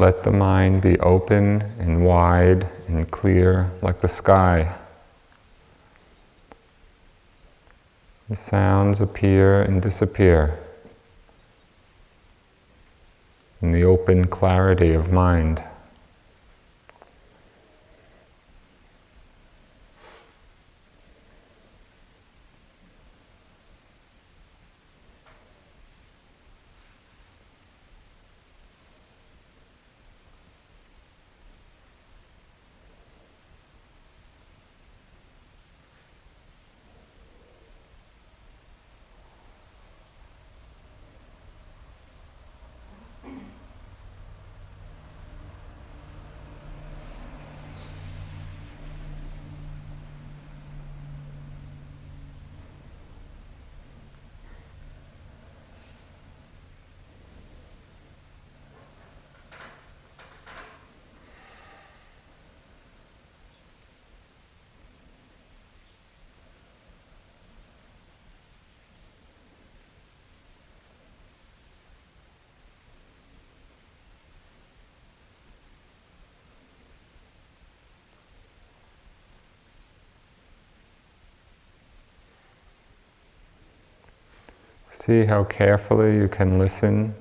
let the mind be open and wide and clear like the sky. The sounds appear and disappear in the open clarity of mind. See how carefully you can listen.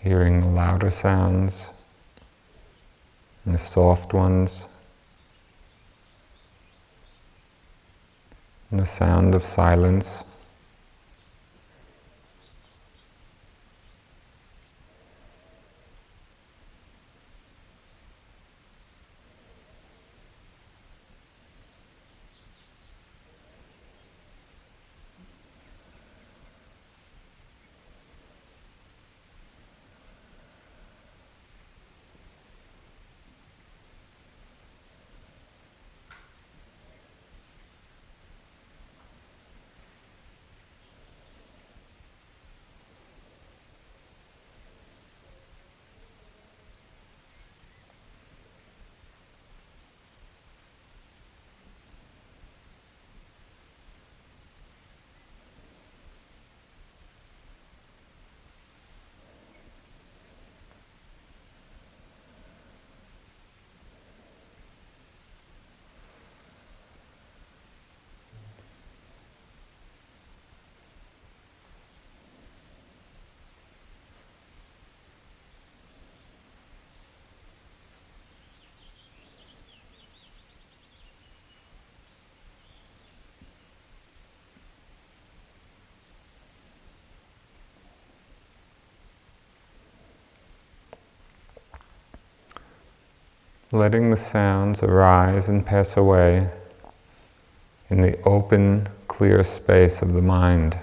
Hearing the louder sounds and the soft ones, and the sound of silence. Letting the sounds arise and pass away in the open, clear space of the mind.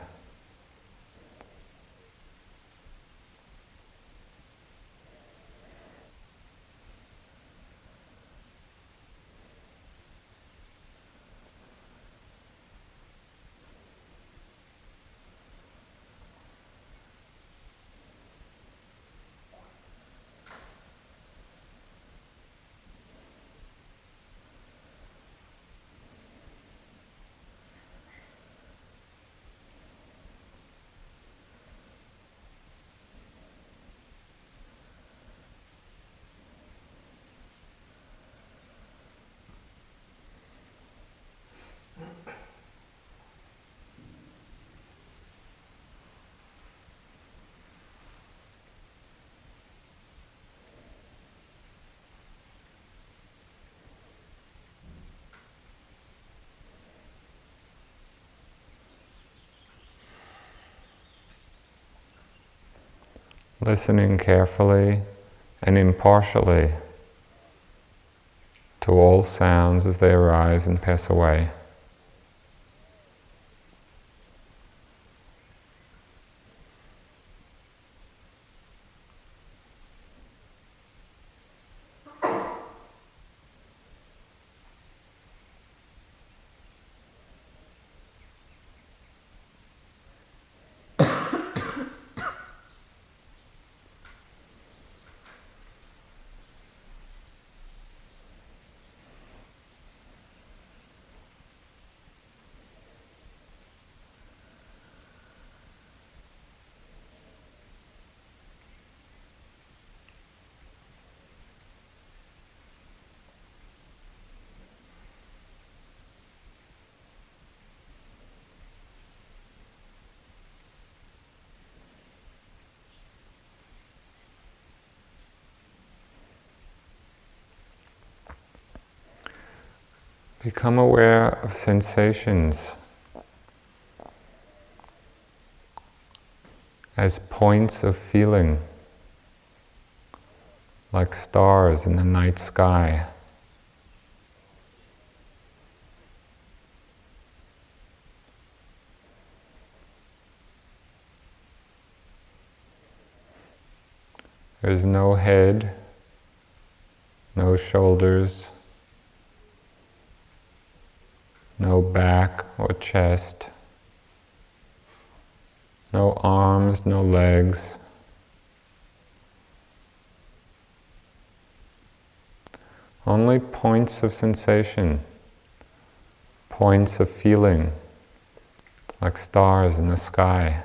Listening carefully and impartially to all sounds as they arise and pass away. Become aware of sensations as points of feeling, like stars in the night sky. There's no head, no shoulders, no back or chest, no arms, no legs. Only points of sensation, points of feeling, like stars in the sky.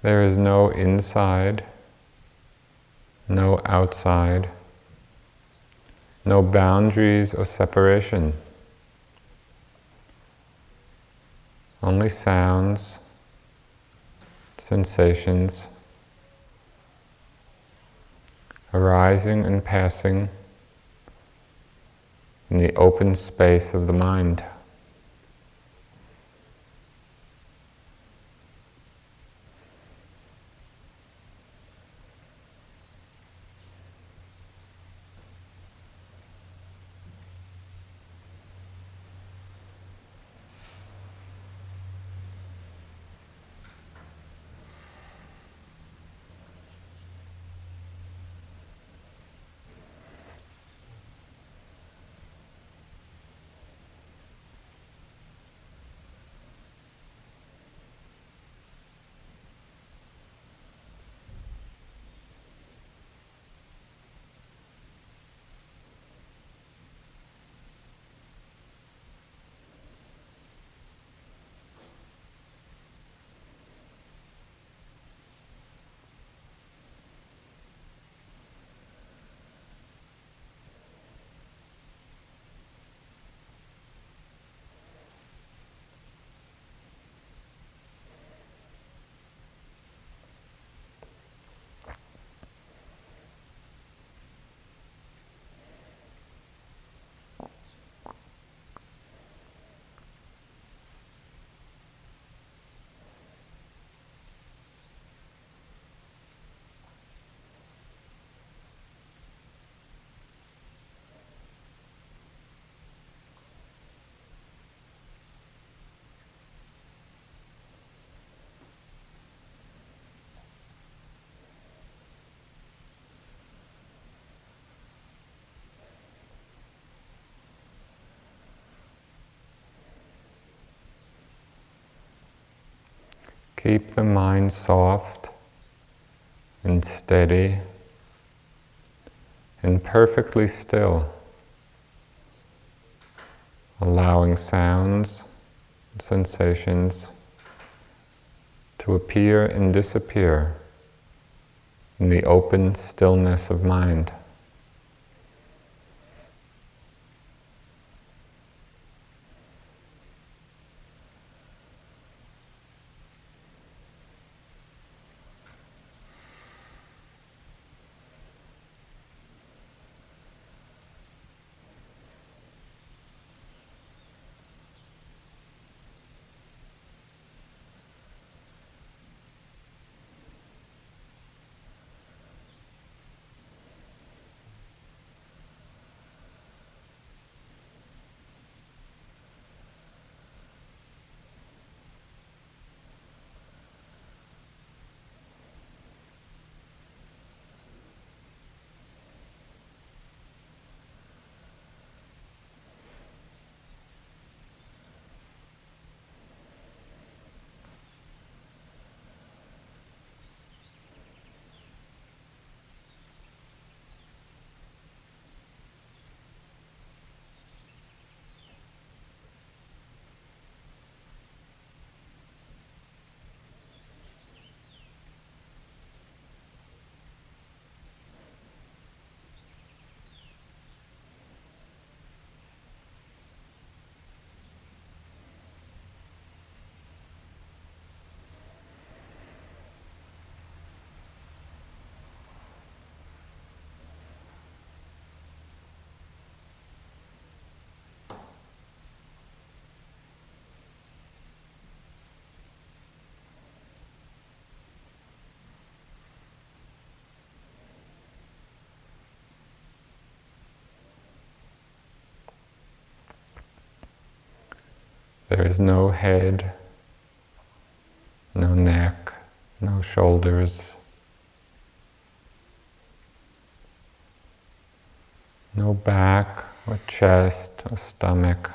There is no inside, no outside, no boundaries or separation. Only sounds, sensations, arising and passing in the open space of the mind. Keep the mind soft and steady and perfectly still, allowing sounds, and sensations to appear and disappear in the open stillness of mind. There is no head, no neck, no shoulders, no back or chest or stomach,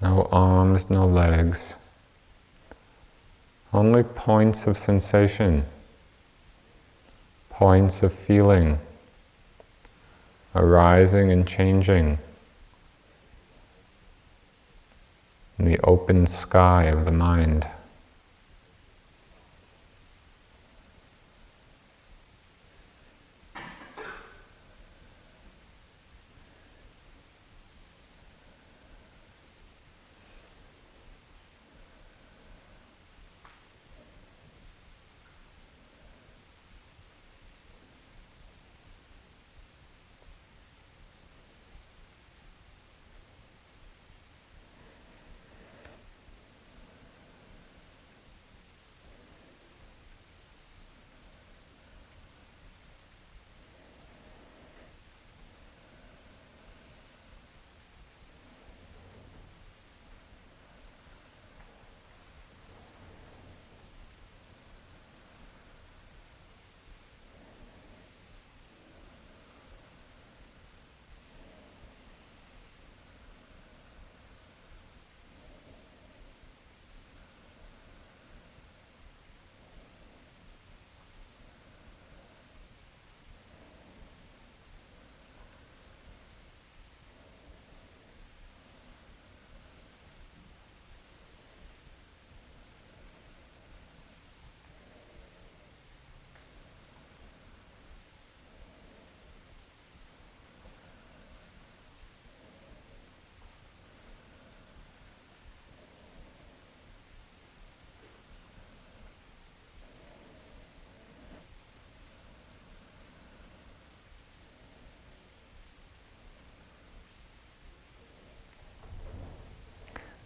no arms, no legs, only points of sensation, points of feeling, arising and changing. In the open sky of the mind.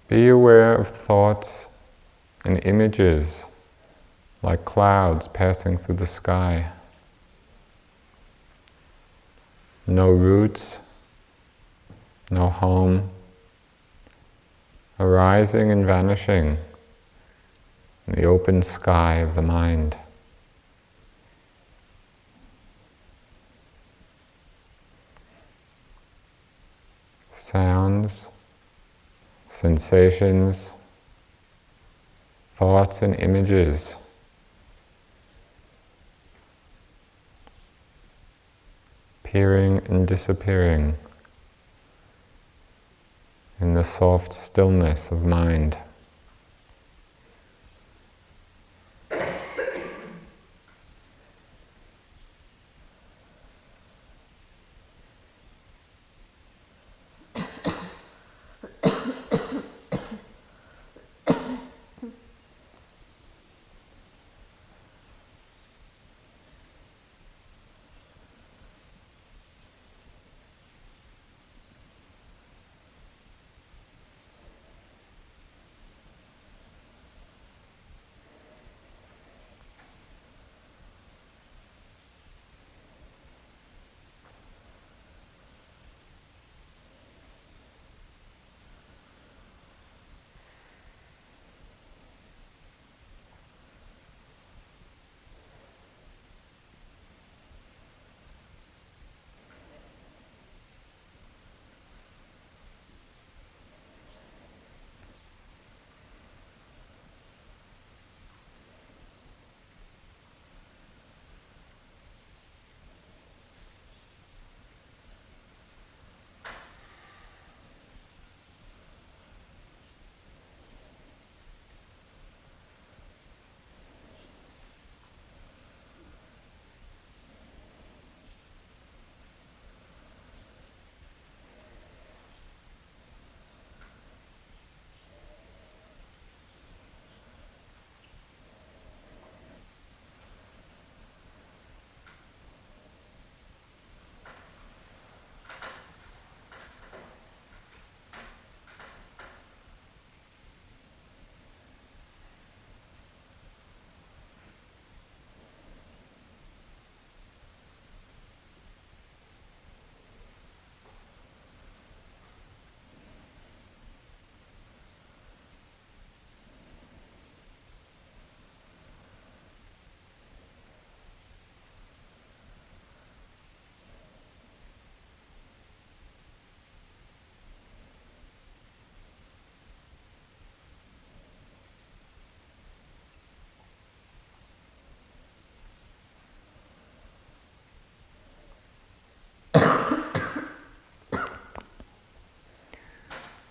Be aware of thoughts and images like clouds passing through the sky. No roots, no home, arising and vanishing in the open sky of the mind. Sounds sensations, thoughts and images. Appearing and disappearing in the soft stillness of mind.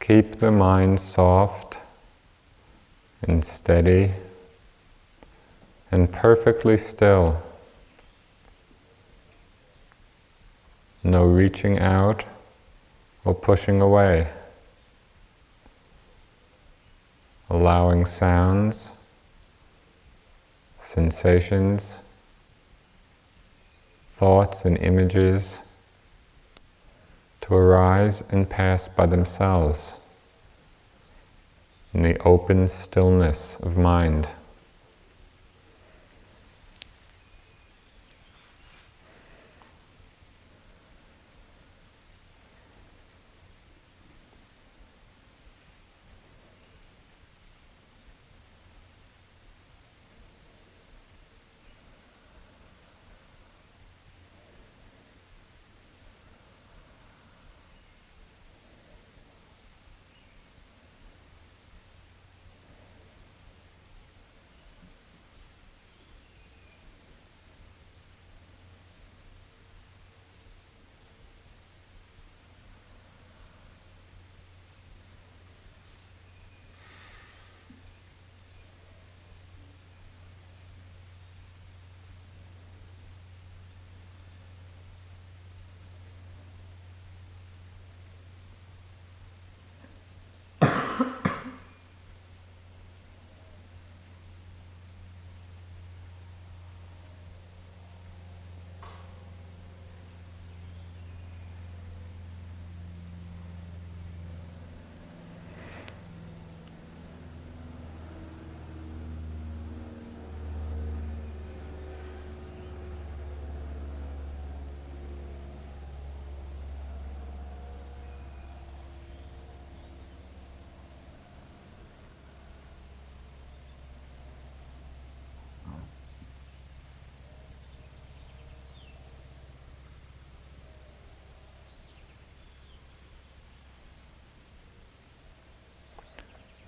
Keep the mind soft and steady and perfectly still. No reaching out or pushing away. Allowing sounds, sensations, thoughts and images to arise and pass by themselves in the open stillness of mind.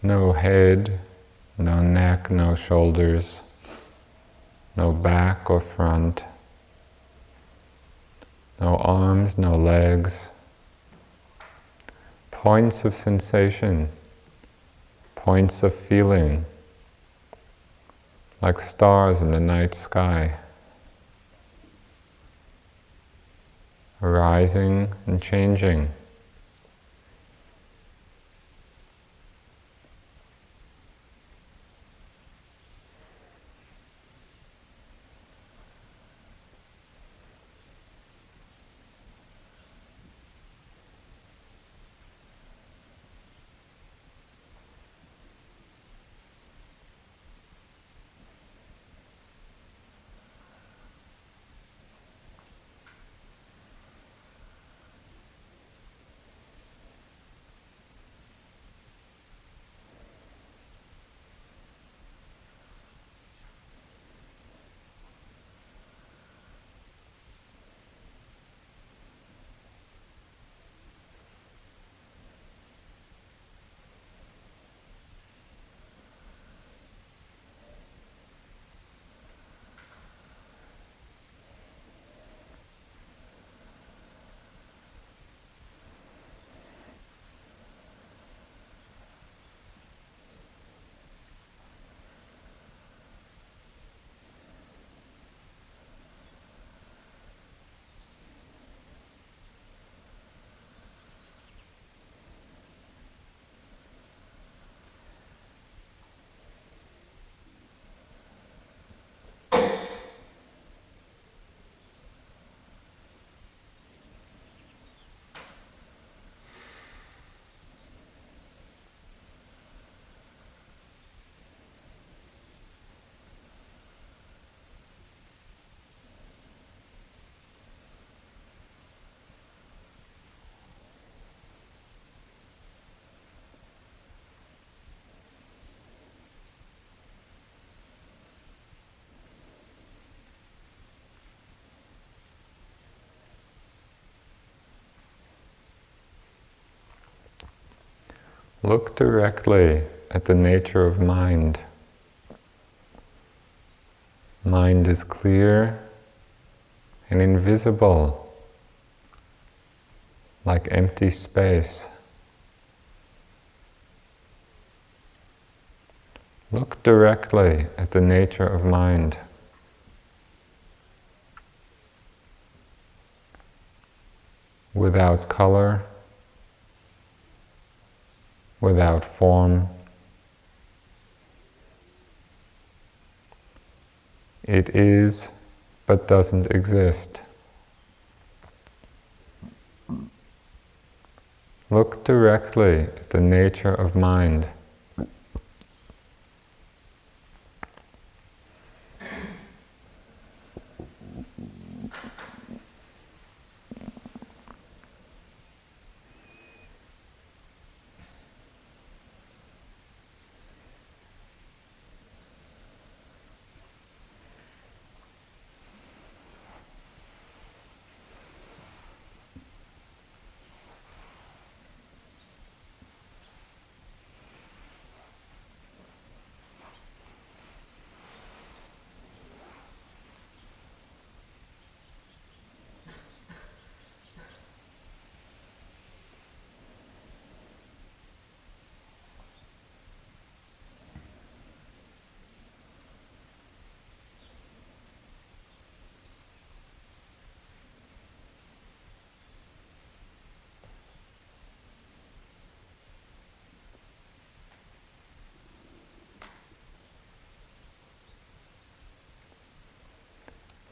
No head, no neck, no shoulders, no back or front, no arms, no legs. Points of sensation, points of feeling, like stars in the night sky, arising and changing. Look directly at the nature of mind. Mind is clear and invisible, like empty space. Look directly at the nature of mind. Without color, without form. It is, but doesn't exist. Look directly at the nature of mind.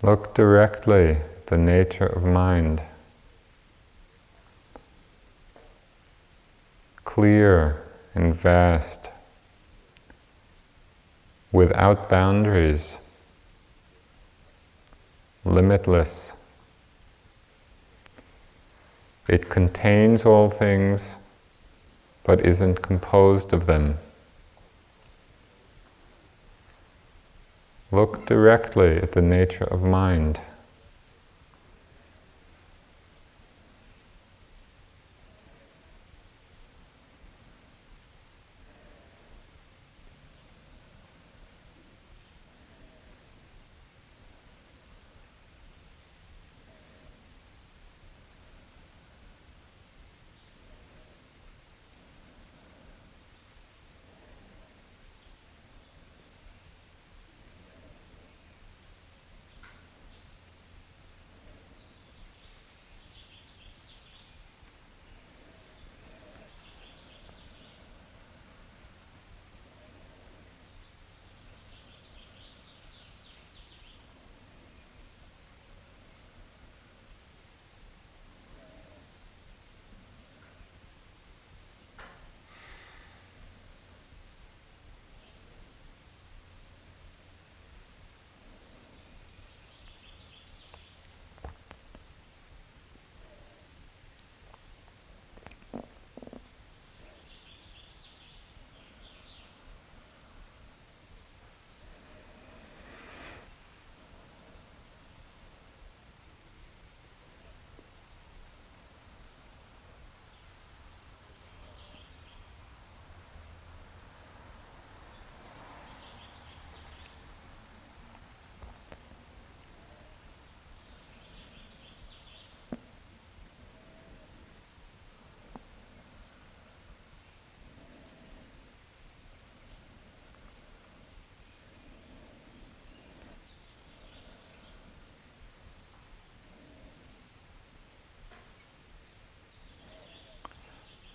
Look directly at the nature of mind. Clear and vast, without boundaries, limitless. It contains all things, but isn't composed of them. Look directly at the nature of mind.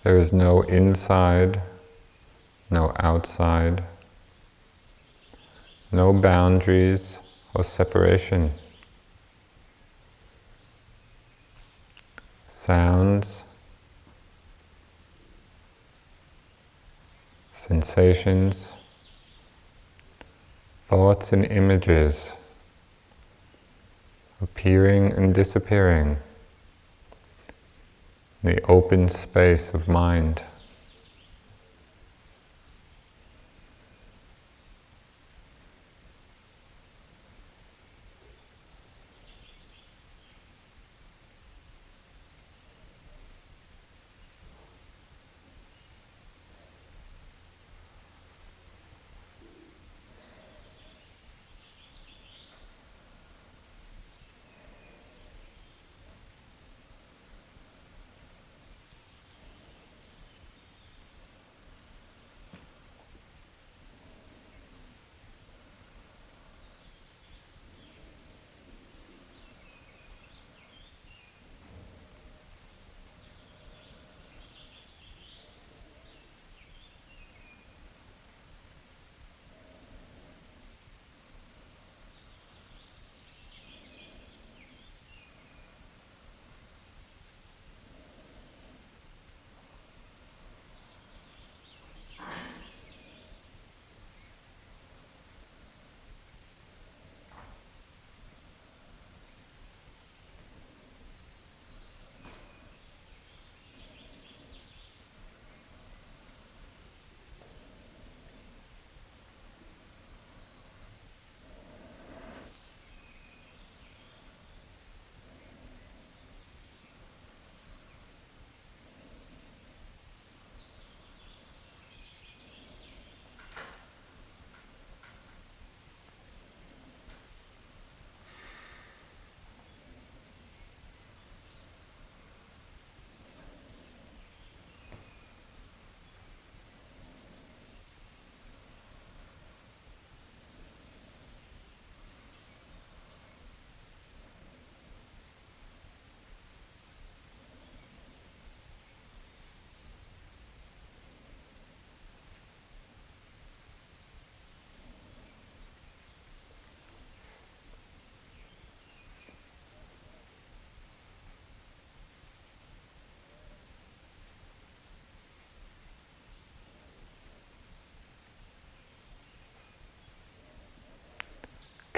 There is no inside, no outside, no boundaries or separation. Sounds, sensations, thoughts and images appearing and disappearing the open space of mind.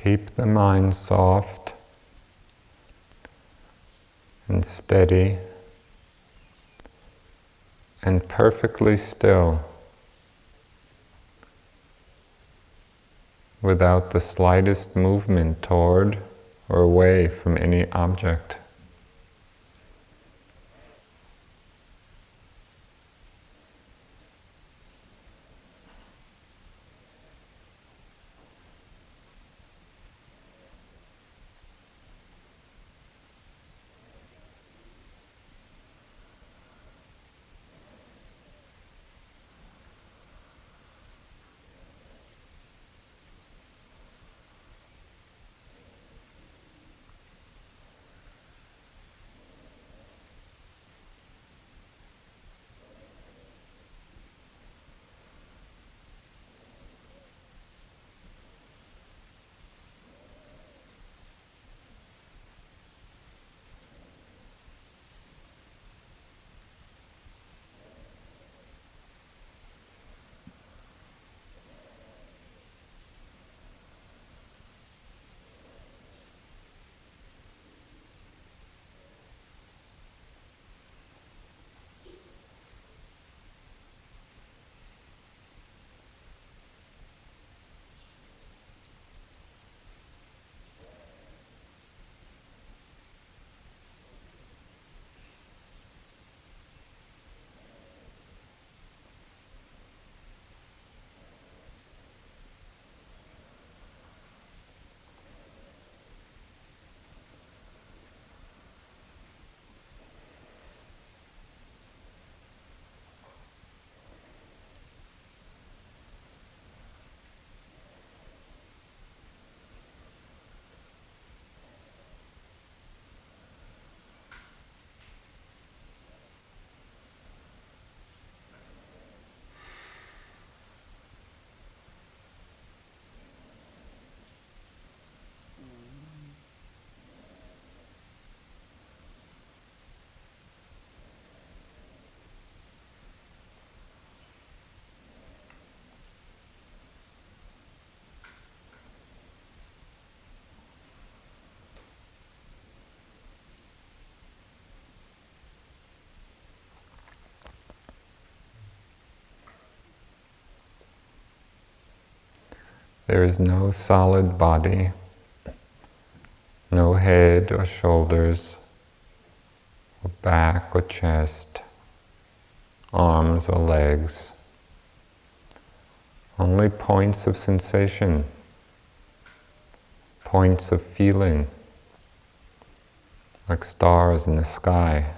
Keep the mind soft and steady and perfectly still without the slightest movement toward or away from any object. There is no solid body, no head or shoulders, or back or chest, arms or legs. Only points of sensation, points of feeling, like stars in the sky.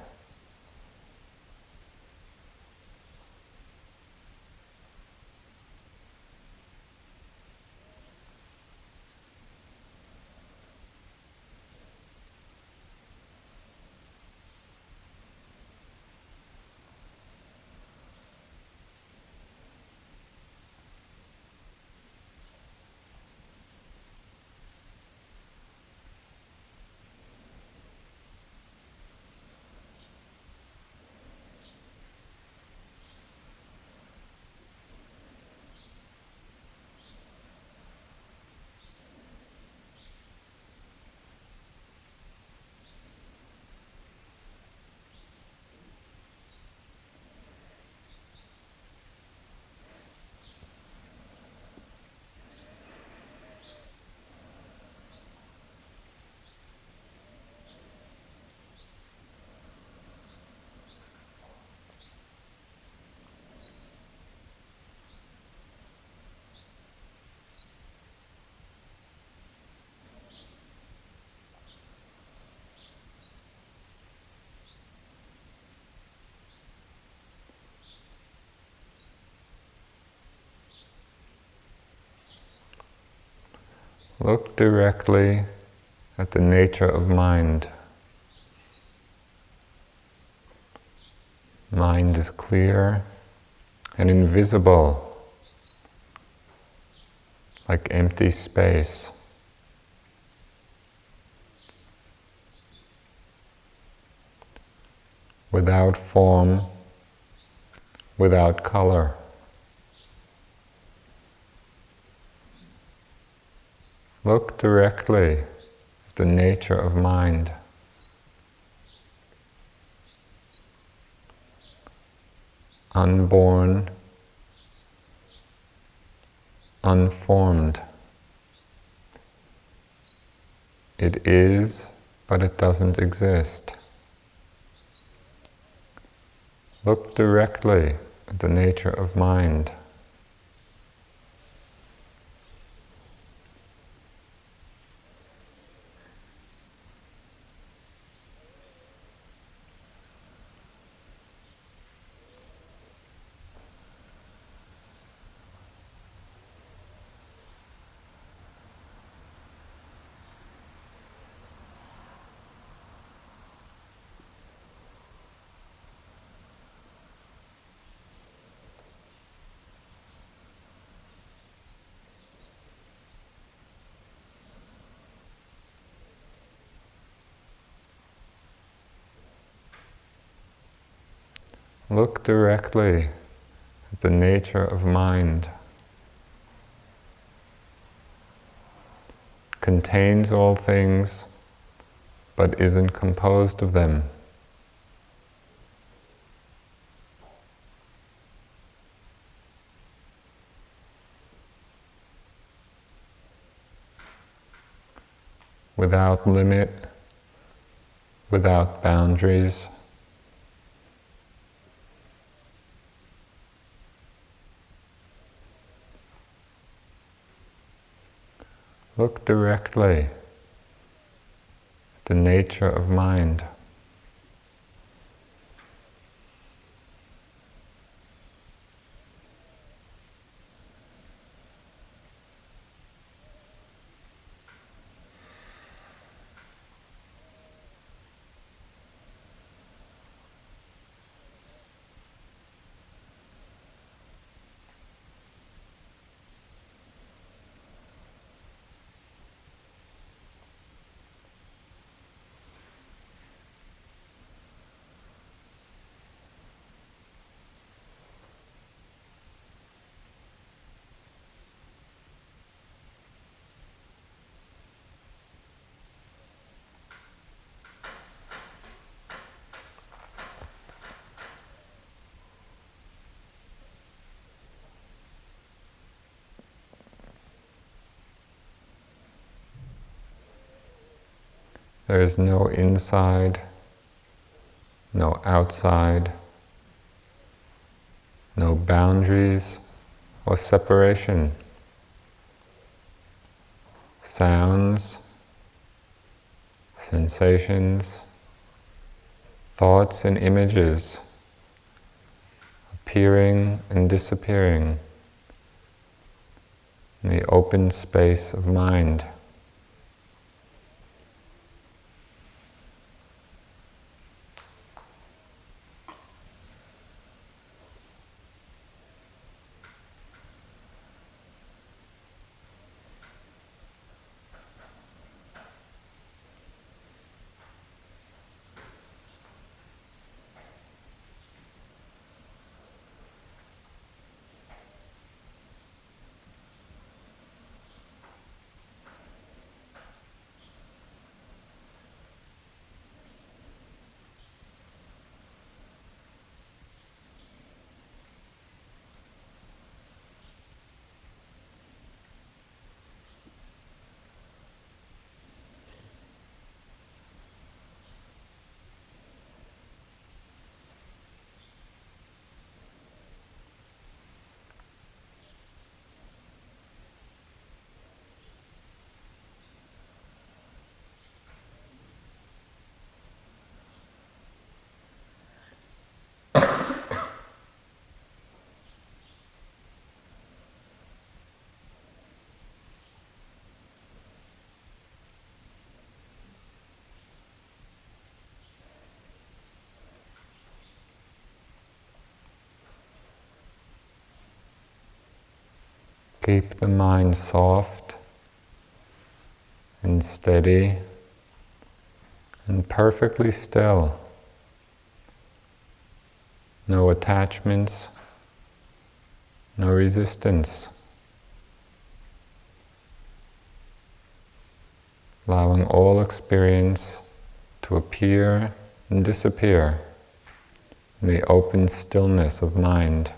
Look directly at the nature of mind. Mind is clear and invisible, like empty space. Without form, without color. Look directly at the nature of mind. Unborn, unformed. It is, but it doesn't exist. Look directly at the nature of mind. Look directly at the nature of mind. Contains all things, but isn't composed of them. Without limit, without boundaries. Look directly at the nature of mind. There is no inside, no outside, no boundaries or separation. Sounds, sensations, thoughts and images appearing and disappearing in the open space of mind. Keep the mind soft and steady and perfectly still. No attachments, no resistance. allowing all experience to appear and disappear in the open stillness of mind.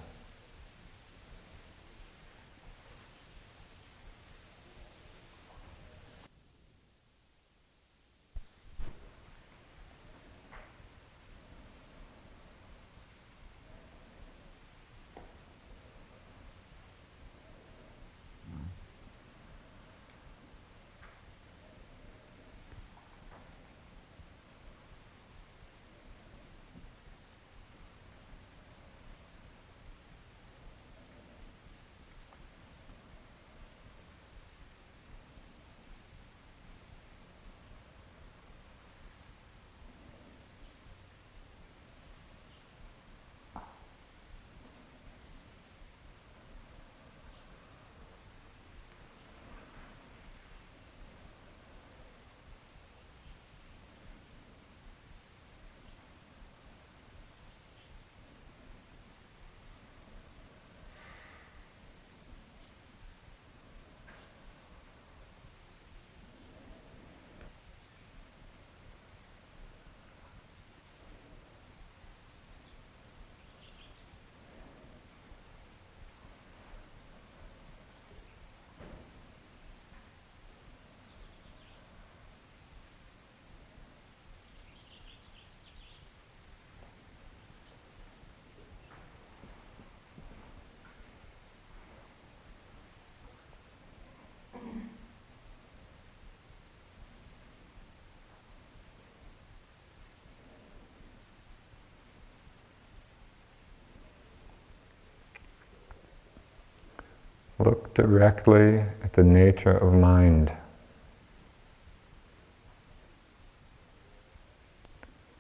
Look directly at the nature of mind.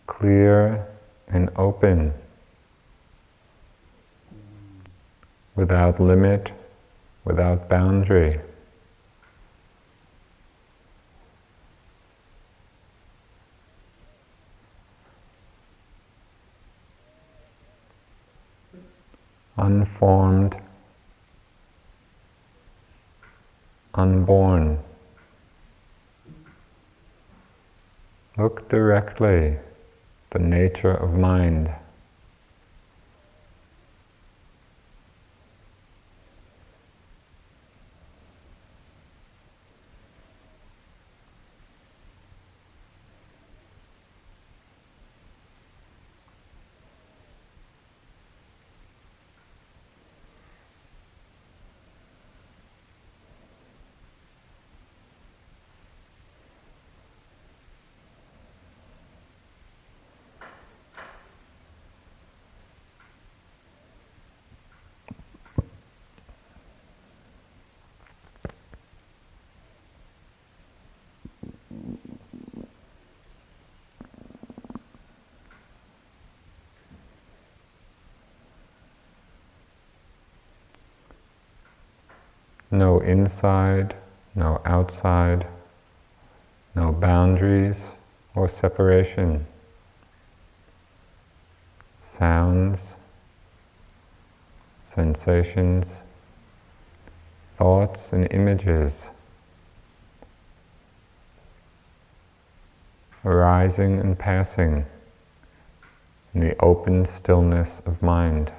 Clear and open, without limit, without boundary. Unformed unborn. Look directly the nature of mind. No inside, no outside, no boundaries or separation. Sounds, sensations, thoughts and images arising and passing in the open stillness of mind.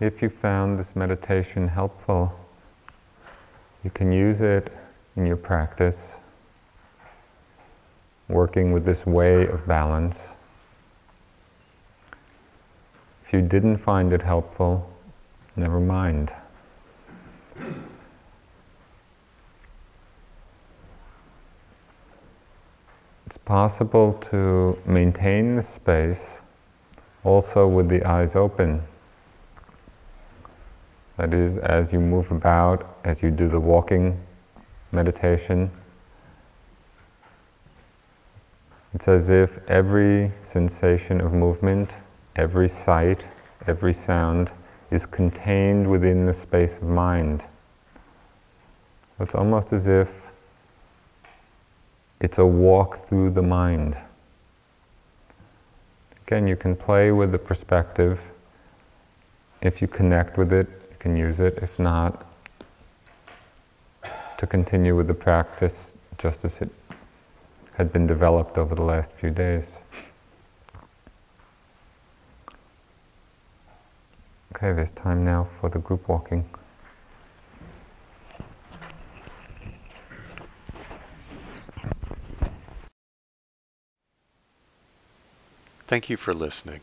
If you found this meditation helpful, you can use it in your practice, working with this way of balance. If you didn't find it helpful, never mind. It's possible to maintain the space also with the eyes open. That is, as you move about, as you do the walking meditation, it's as if every sensation of movement, every sight, every sound is contained within the space of mind. It's almost as if it's a walk through the mind. Again, you can play with the perspective. If you connect with it, can use it. If not, to continue with the practice just as it had been developed over the last few days. Okay, there's time now for the group walking. Thank you for listening.